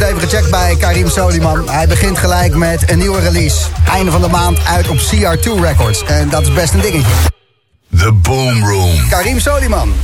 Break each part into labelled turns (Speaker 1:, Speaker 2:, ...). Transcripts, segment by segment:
Speaker 1: heb het even gecheckt bij Karim Soliman. Hij begint gelijk met een nieuwe release. Einde van de maand uit op CR2 Records. En dat is best een dingetje.
Speaker 2: The Boom Room.
Speaker 1: Karim Soliman.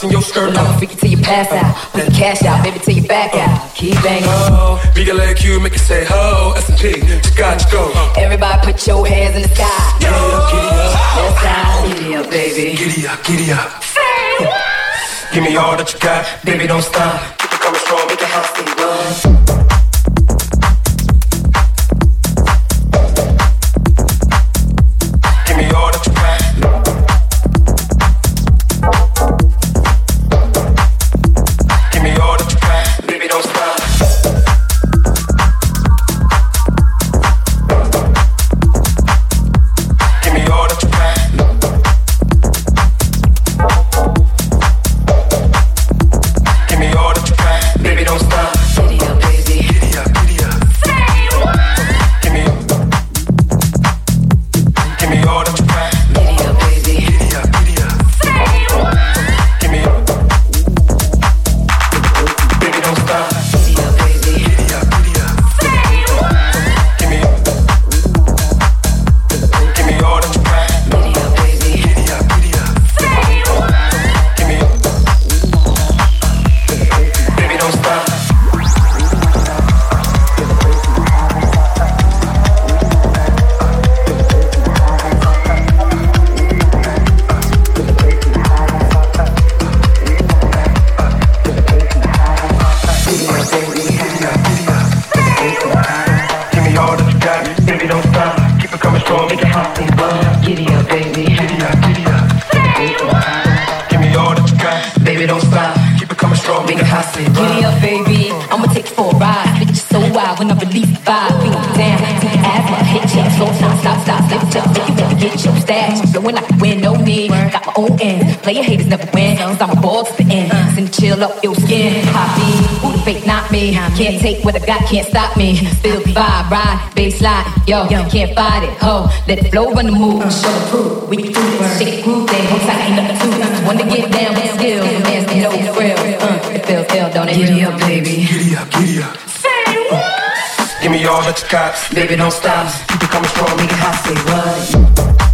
Speaker 3: bust your skirt. on, freak it
Speaker 4: till you
Speaker 3: pass out. Put the
Speaker 5: cash out, baby, till you back out. Uh, keep banging. Oh, big leg you make it say ho. S and P, got to go. Everybody put your hands in the sky. Giddy up, giddy up. That's how I live, baby. Giddy up, giddy up. ride, baseline, yo, yo, can't fight it, ho. Let it flow, run the move, uh, show the proof. We can do it, shake groove, then hope I ain't nothing to it. Wanna get down with skill, nasty, no frills. Uh, it feels ill, don't it?
Speaker 3: Giddy up, baby.
Speaker 4: Giddy up, giddy up. Say uh. what? Give me all that you got,
Speaker 3: baby, don't stop.
Speaker 4: Keep it coming strong,
Speaker 3: make it hot, say what?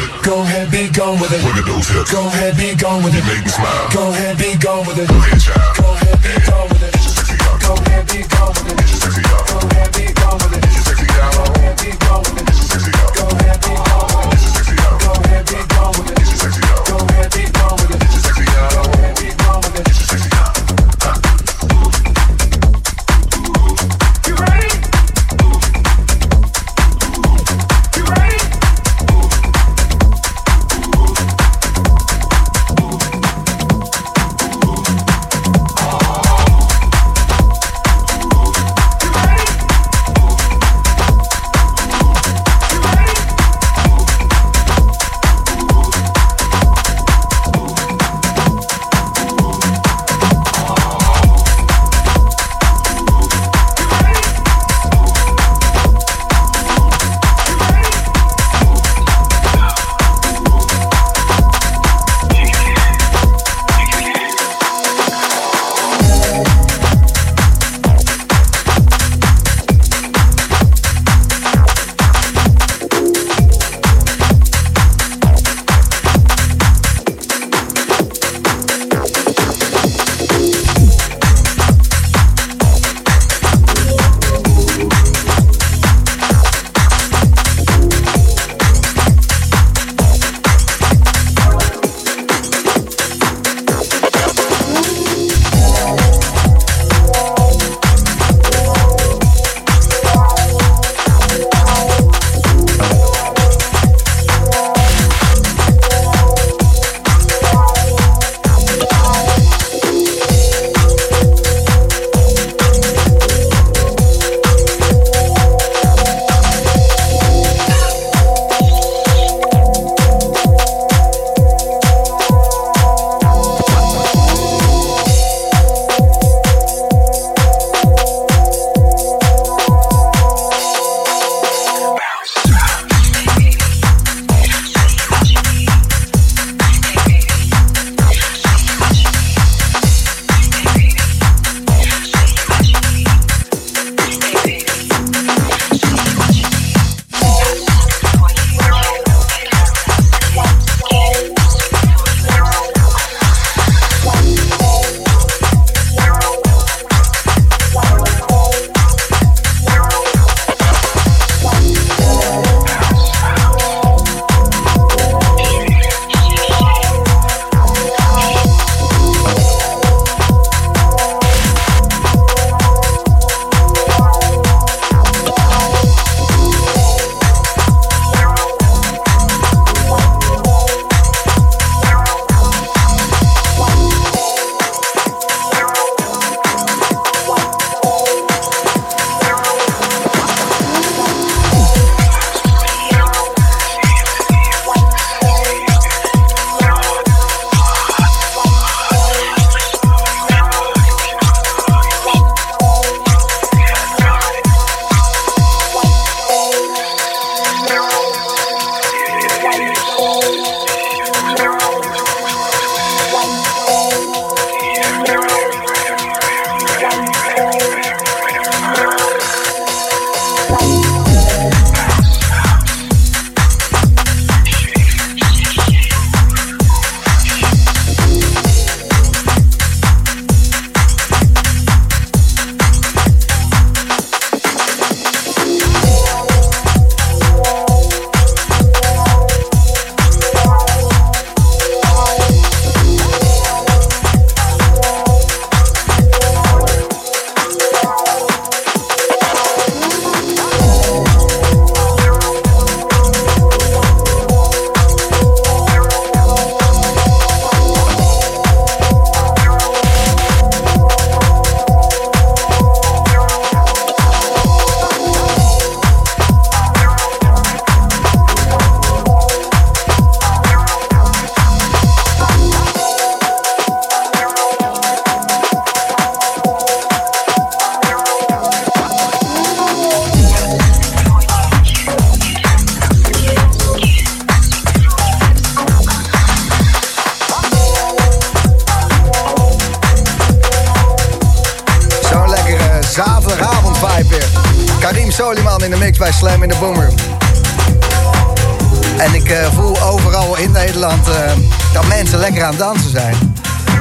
Speaker 6: it.
Speaker 2: Go
Speaker 6: ahead, be gone with it.
Speaker 2: Look at those hips.
Speaker 6: Go ahead, be gone with it.
Speaker 2: Make me smile.
Speaker 6: Go ahead, be gone with it.
Speaker 2: Go ahead, child.
Speaker 6: Go ahead, be gone with it. Go ahead, be gone with it.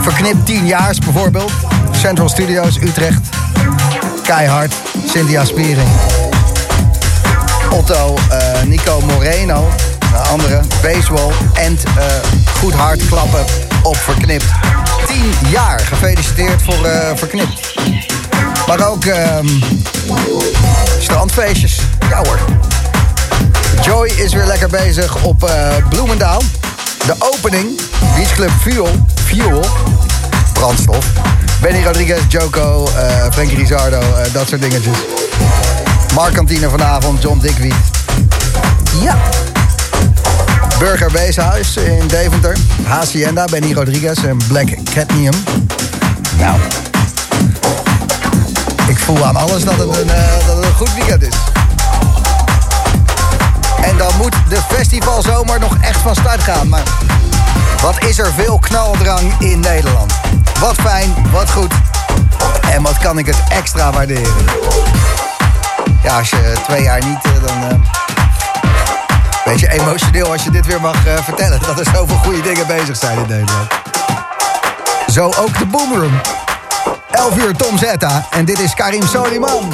Speaker 1: Verknipt 10 jaars bijvoorbeeld. Central Studios Utrecht. Keihard. Cynthia Spiering. Otto, eh, Nico Moreno. Andere. Baseball. En eh, goed hard klappen op Verknipt. 10 jaar. Gefeliciteerd voor eh, Verknipt. Maar ook ehm, strandfeestjes. Ja hoor. Joy is weer lekker bezig op Bloemendaal. De opening, Beach Club Fuel, Fuel, brandstof. Benny Rodriguez, Joko, eh Frankie Rizardo, eh, dat soort dingetjes. Markantine vanavond, John Dickwiet. Ja. Burger Weeshuis in Deventer. Hacienda, Benny Rodriguez en Black Cadmium. Nou, ik voel aan alles dat het een, eh, dat het een goed weekend is. Dan moet de festivalzomer nog echt van start gaan. Maar wat is er veel knaldrang in Nederland. Wat fijn, wat goed. En wat kan ik het extra waarderen. Ja, als je twee jaar niet, eh, dan... eh beetje emotioneel als je dit weer mag eh, vertellen. Dat er zoveel goede dingen bezig zijn in Nederland. Zo ook de Boomroom. 11 uur Tom Zetta. En dit is Karim Soliman.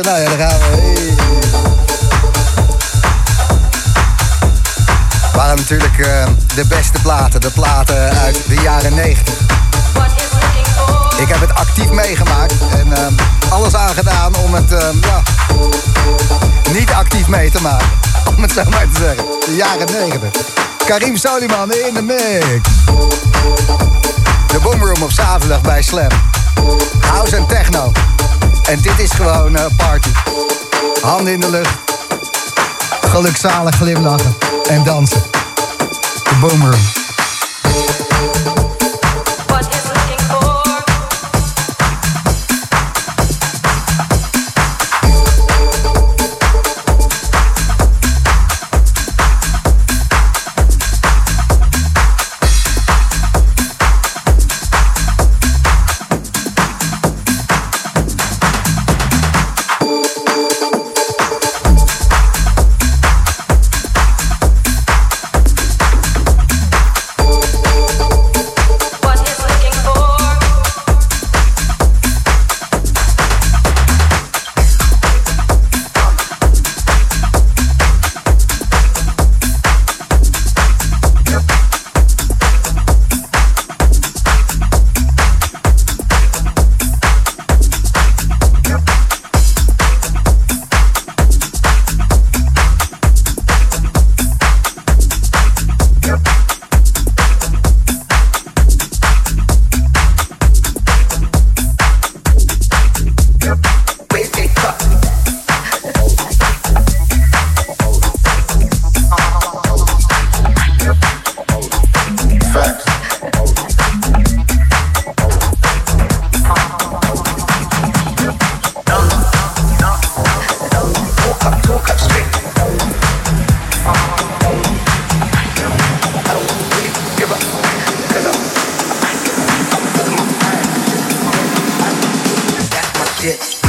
Speaker 1: Nou ja, daar gaan we. Waren natuurlijk eh, de beste platen, de platen uit de jaren 90.
Speaker 5: What is looking for?
Speaker 1: Ik heb het actief meegemaakt en eh, alles aan gedaan om het eh, ja, niet actief mee te maken. Om het zo maar te zeggen. De jaren 90. Karim Soliman in de mix. De Boomroom op zaterdag bij Slam. House en techno. En dit is gewoon eh, party. Handen in de lucht. Gelukzalig glimlachen. En dansen. De Boomroom.
Speaker 7: shit.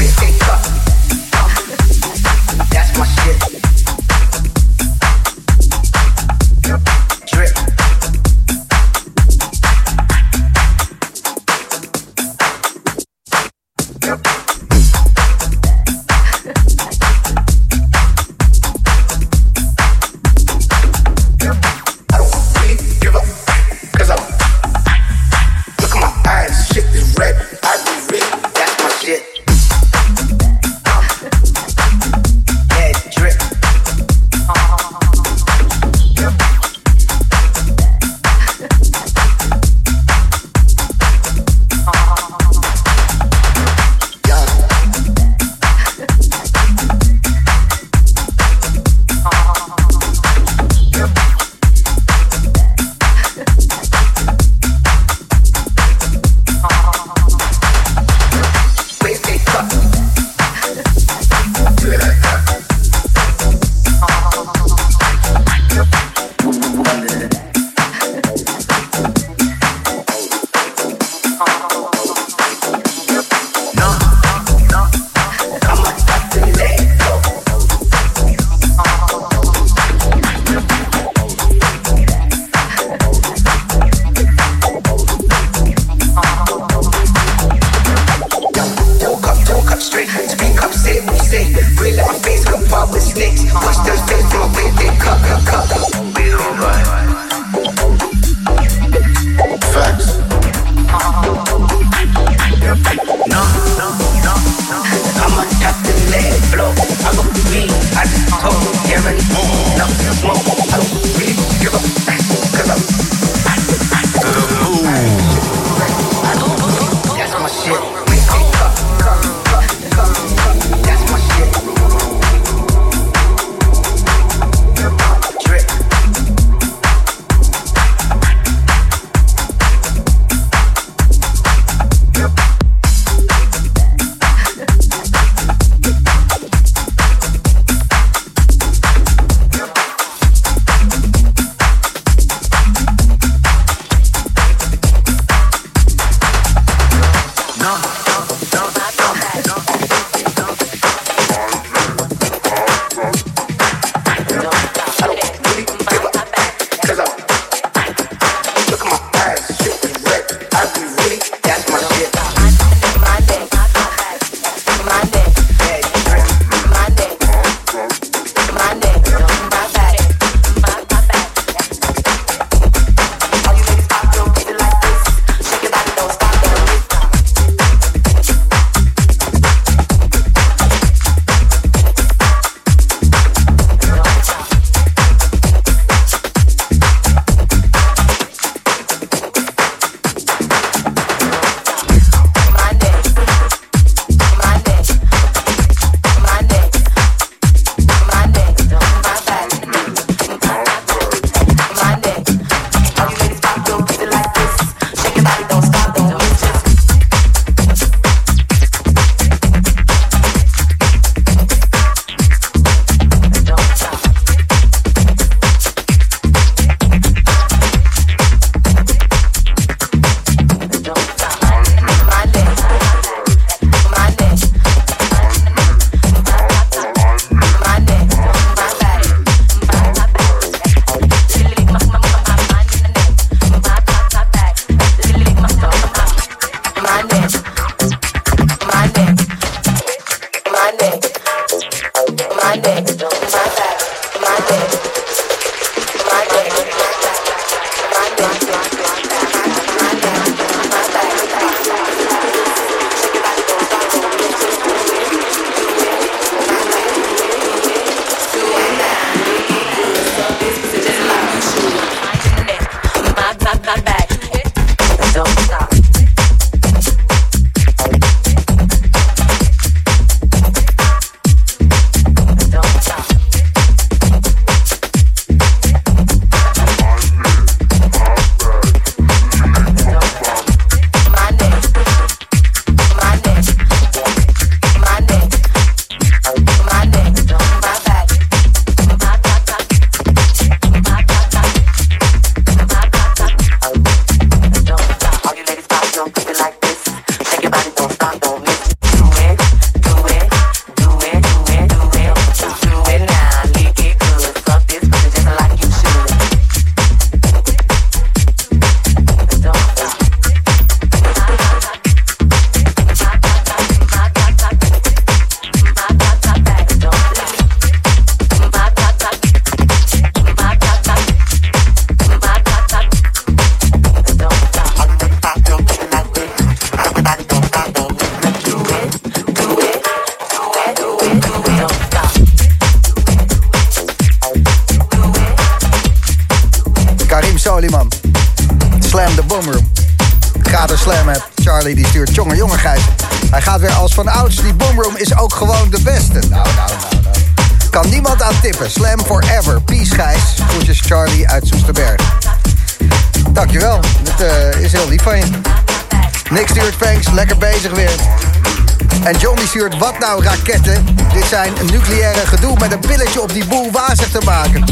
Speaker 1: Wat nou raketten. Dit zijn nucleaire gedoe met een pilletje op die boel wazig te maken.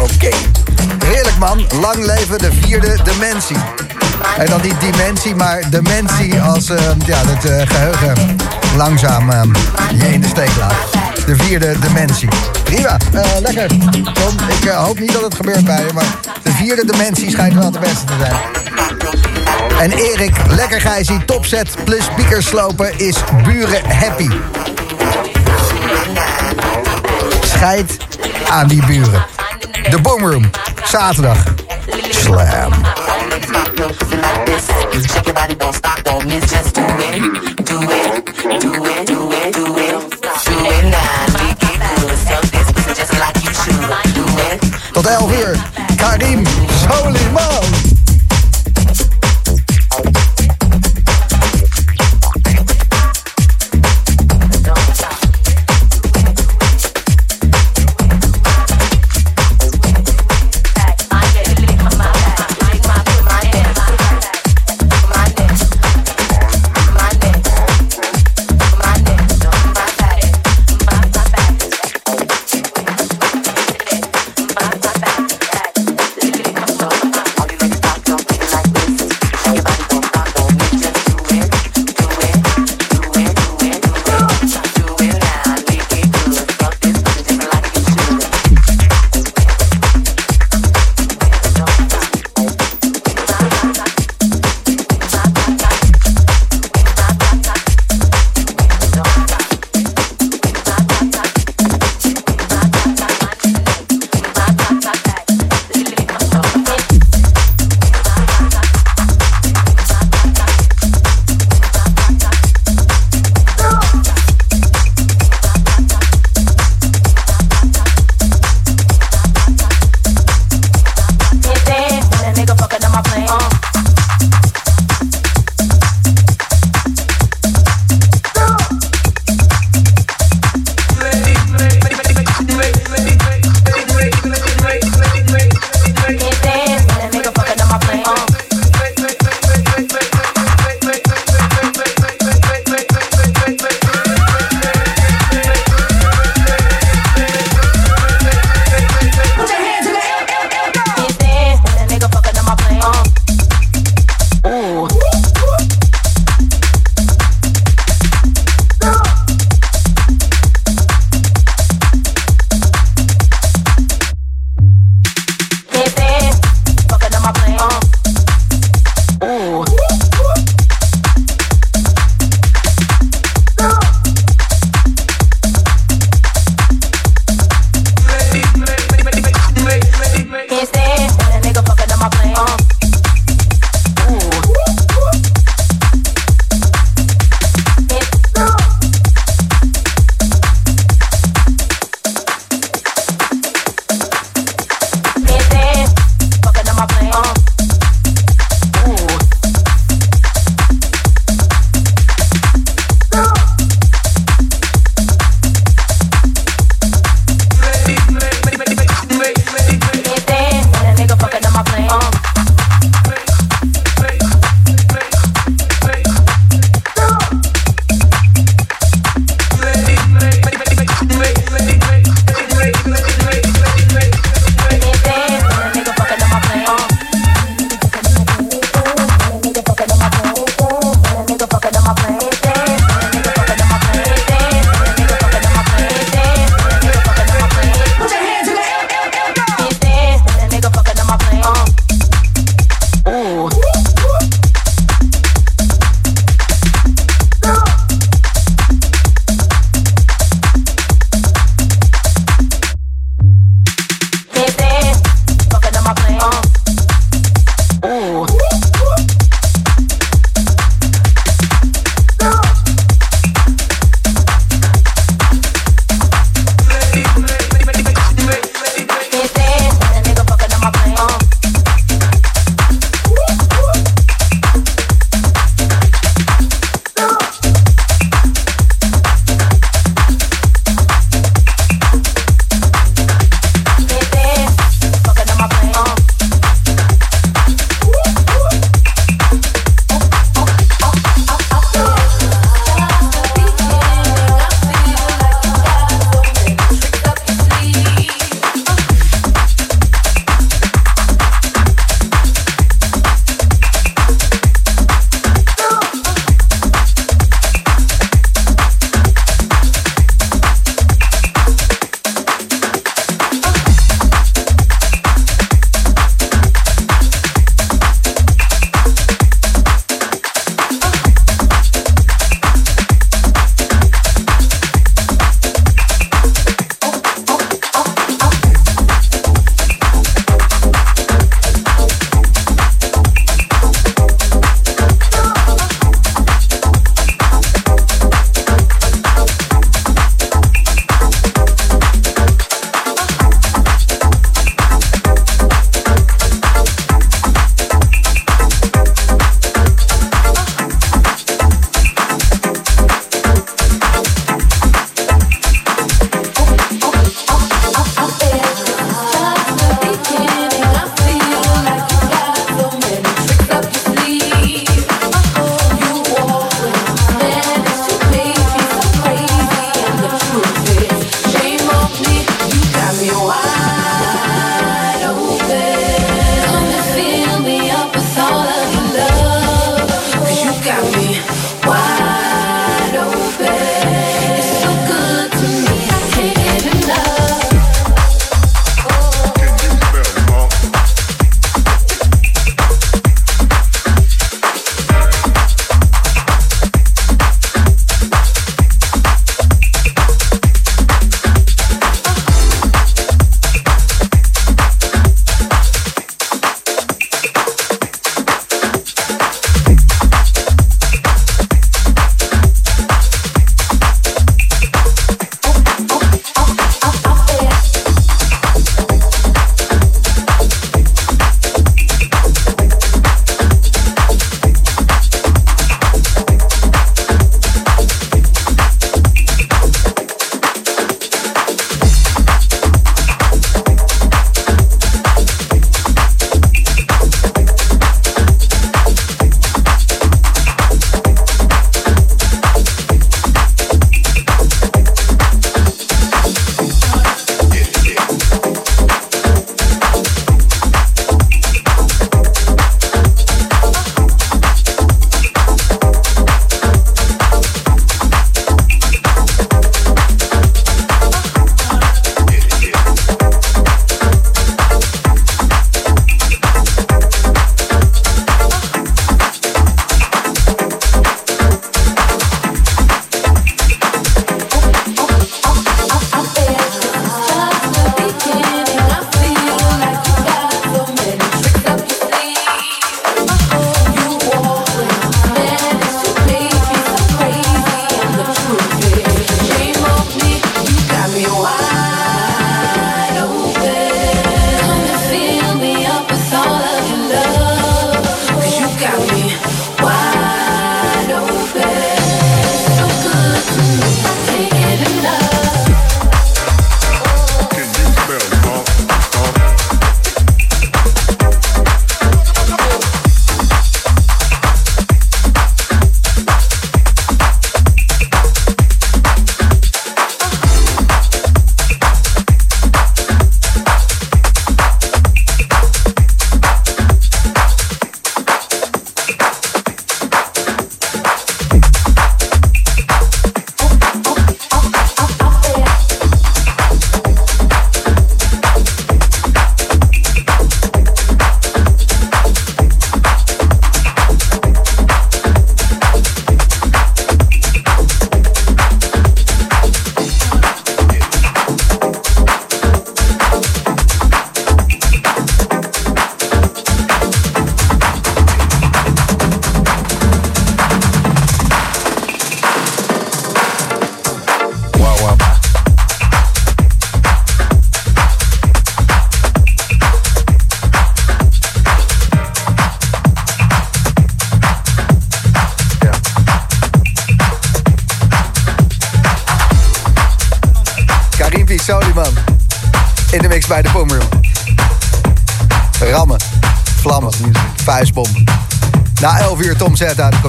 Speaker 1: Oké. Heerlijk man. Lang leven de vierde dimensie. En dan niet dimensie, maar dementie als eh, ja, het eh, geheugen langzaam eh, je in de steek laat. De vierde dimensie. Prima, lekker. Tom, ik hoop niet dat het gebeurt bij je, maar de vierde dimensie schijnt wel de beste te zijn. En Erik, lekker Gijsie, topset plus speakers slopen is buren happy. Scheid aan die buren. De Boomroom, zaterdag. Slam.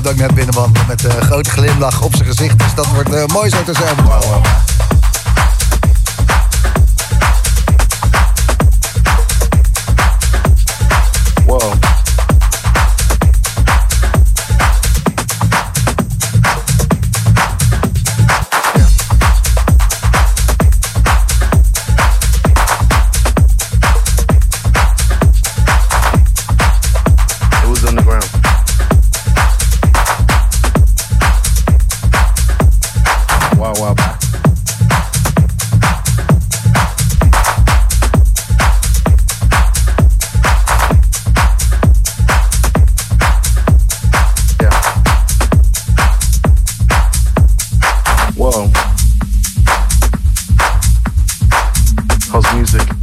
Speaker 1: dat ik net binnen met een grote glimlach op zijn gezicht. Dus dat wordt eh, mooi zo te
Speaker 8: zelf. House music.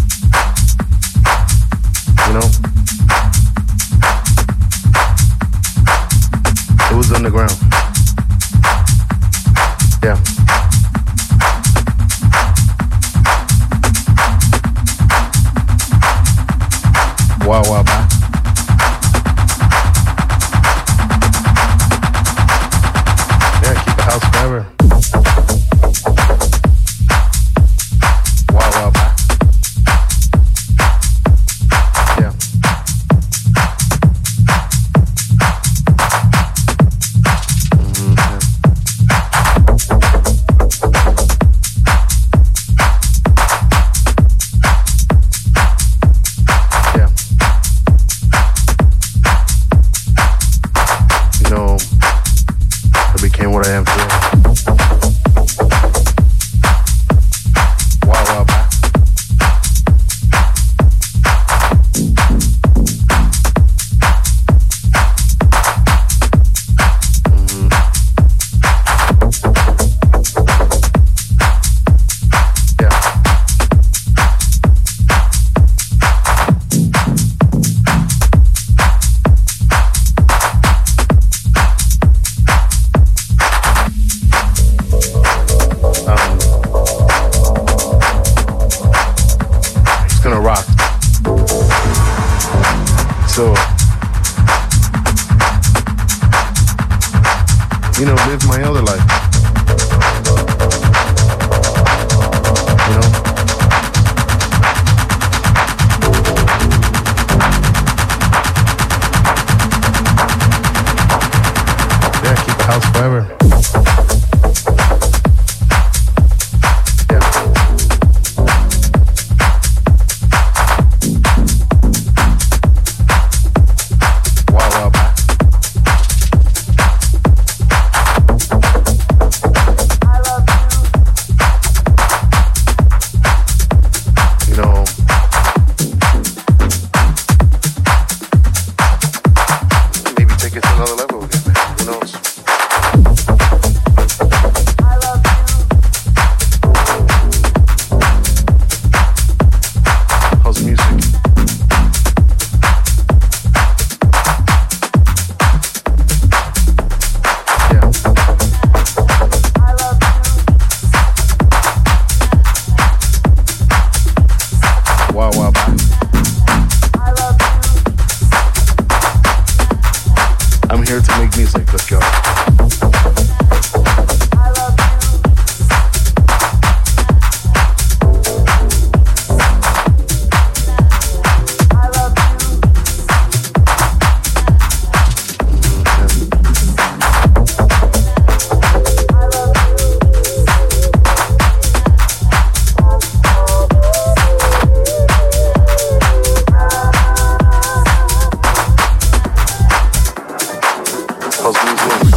Speaker 1: Cause we will.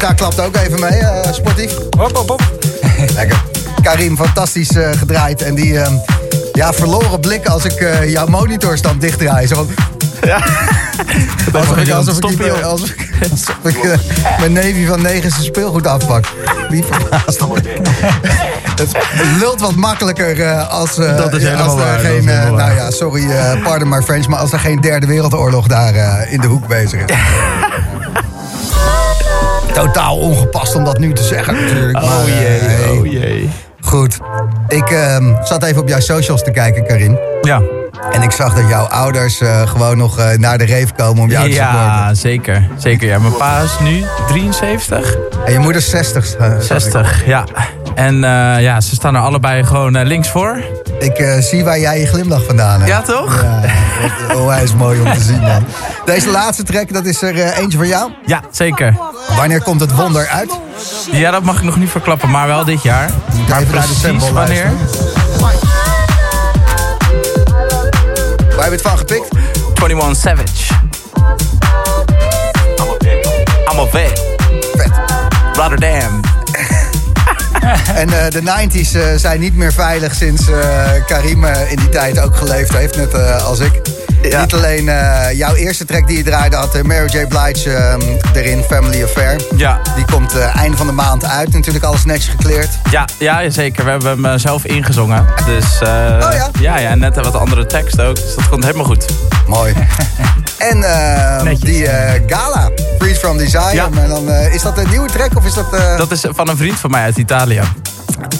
Speaker 1: Zeta klapt ook even mee, eh, sportief.
Speaker 9: Hop, hop, hop.
Speaker 1: Lekker. Karim, fantastisch eh, gedraaid. En die ehm, ja, verloren blik als ik eh, jouw monitorstand dichtdraai. Zo van, alsof ik, alsof ik, die- alsof ik, alsof ik eh, mijn neefje van negen zijn speelgoed afpak. Wie verbaasd. Het lult wat makkelijker als,
Speaker 9: Dat is
Speaker 1: ja,
Speaker 9: helemaal
Speaker 1: als er
Speaker 9: waar,
Speaker 1: geen... nou ja, sorry, pardon my French, maar als er geen derde wereldoorlog daar in de hoek bezig is. Totaal ongepast om dat nu te zeggen natuurlijk. maar,
Speaker 9: Oh
Speaker 1: eh,
Speaker 9: jee,
Speaker 1: hey.
Speaker 9: oh jee.
Speaker 1: Goed. Ik ehm, zat even op jouw socials te kijken, Karin.
Speaker 9: Ja,
Speaker 1: En ik zag dat jouw ouders eh, gewoon nog eh, naar de reef komen om jou te supporten.
Speaker 9: ja zeker. Zeker, ja. Mijn pa is nu 73,
Speaker 1: En je moeder is 60. eh, zag ik.
Speaker 9: 60, ja. En eh, ja, ze staan er allebei gewoon eh, links voor.
Speaker 1: Ik eh, zie waar jij je glimlach vandaan hebt.
Speaker 9: Ja, toch?
Speaker 1: Ja, wat onwijs mooi om te zien, man. Deze laatste track, dat is er eh, eentje voor jou.
Speaker 9: Ja, zeker.
Speaker 1: Wanneer komt het wonder uit?
Speaker 9: Ja, dat mag ik nog niet verklappen, maar wel dit jaar. Maar
Speaker 1: Even
Speaker 9: precies wanneer?
Speaker 1: Waar heb je het van gepikt?
Speaker 9: 21 Savage. I'm a vet.
Speaker 1: Vet.
Speaker 9: Rotterdam.
Speaker 1: En eh, de 90s eh, zijn niet meer veilig sinds eh, Karim eh, in die tijd ook geleefd heeft, net eh, als ik.
Speaker 9: Ja.
Speaker 1: Niet alleen eh, jouw eerste track die je draaide had eh, Mary J. Blige eh, erin, Family Affair.
Speaker 9: Ja.
Speaker 1: Die komt eh, einde van de maand uit, natuurlijk alles netjes gekleerd.
Speaker 9: Ja, ja, zeker. We hebben hem zelf ingezongen. Dus
Speaker 1: Oh ja?
Speaker 9: ja, ja, net wat andere tekst ook. Dus dat komt helemaal goed.
Speaker 1: Mooi. En eh,
Speaker 9: Netjes.
Speaker 1: die Gala, Freeze from Desire.
Speaker 9: Ja.
Speaker 1: Maar dan, is dat een nieuwe track of is dat...
Speaker 9: Dat is van een vriend van mij uit Italië.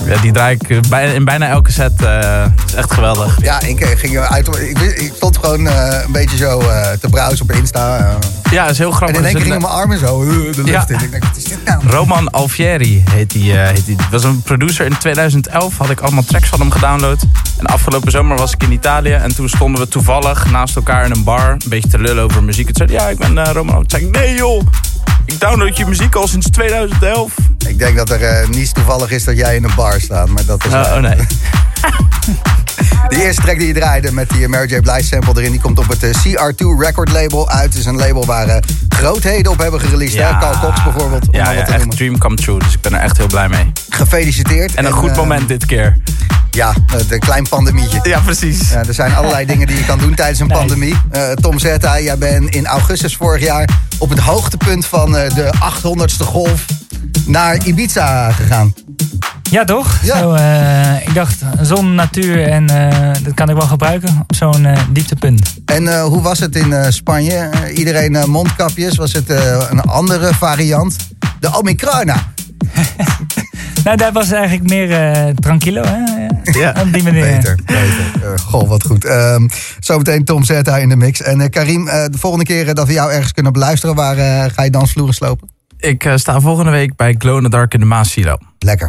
Speaker 9: Ja, die draai ik eh, bij, in bijna elke set. eh is echt geweldig.
Speaker 1: Ja, ik eh, ging uit. Ik, ik stond gewoon een beetje zo te browsen op Insta.
Speaker 9: Ja, is heel
Speaker 1: en
Speaker 9: grappig.
Speaker 1: in één keer
Speaker 9: Is een,
Speaker 1: gingen mijn armen zo de lucht
Speaker 9: Ja.
Speaker 1: in. Ik denk, wat is dit nou?
Speaker 9: Roman Alfieri heet die. heet die. was een producer in 2011. Had ik allemaal tracks van hem gedownload. En afgelopen zomer was ik in Italië. En toen stonden we toevallig naast elkaar in een bar. Een beetje te lullen over muziek. Het zei ja, ik ben Roman. Zei ik, nee joh. Ik download je muziek al sinds 2011.
Speaker 1: Ik denk dat er eh, niets toevallig is dat jij in een bar staat. Maar dat is
Speaker 9: Eh, oh nee.
Speaker 1: De eerste track die je draaide met die Mary J. Blige sample erin... die komt op het eh, CR2 record label uit. Het is een label waar eh, grootheden op hebben gereleased. Hè? Carl Cox bijvoorbeeld, om
Speaker 9: Ja, ja echt
Speaker 1: noemen.
Speaker 9: dream come true. Dus ik ben er echt heel blij mee.
Speaker 1: Gefeliciteerd.
Speaker 9: En een goed
Speaker 1: eh,
Speaker 9: moment dit keer.
Speaker 1: Ja, een klein pandemietje.
Speaker 9: Ja, precies.
Speaker 1: Ja, er zijn allerlei dingen die je kan doen tijdens een pandemie. Tom Zetta, jij bent in augustus vorig jaar... op het hoogtepunt van de 800ste golf naar Ibiza gegaan.
Speaker 10: Ja, toch?
Speaker 1: Ja.
Speaker 10: Zo, eh, ik dacht, zon, natuur en eh, dat kan ik wel gebruiken op zo'n eh, dieptepunt.
Speaker 1: En eh, hoe was het in eh, Spanje? Iedereen eh, mondkapjes. Was het eh, een andere variant? De Omicrona.
Speaker 10: Nou, daar was het eigenlijk meer eh tranquilo, hè?
Speaker 9: Ja.
Speaker 10: Op die manier.
Speaker 1: Beter, beter. Goh, wat goed. Ehm, zometeen Tom Zetta in de mix. En eh, Karim, eh, de volgende keer dat we jou ergens kunnen beluisteren... waar ga je dansvloeren slopen?
Speaker 9: Ik eh, sta volgende week bij Glow in the Dark in de Maasilo.
Speaker 1: Lekker.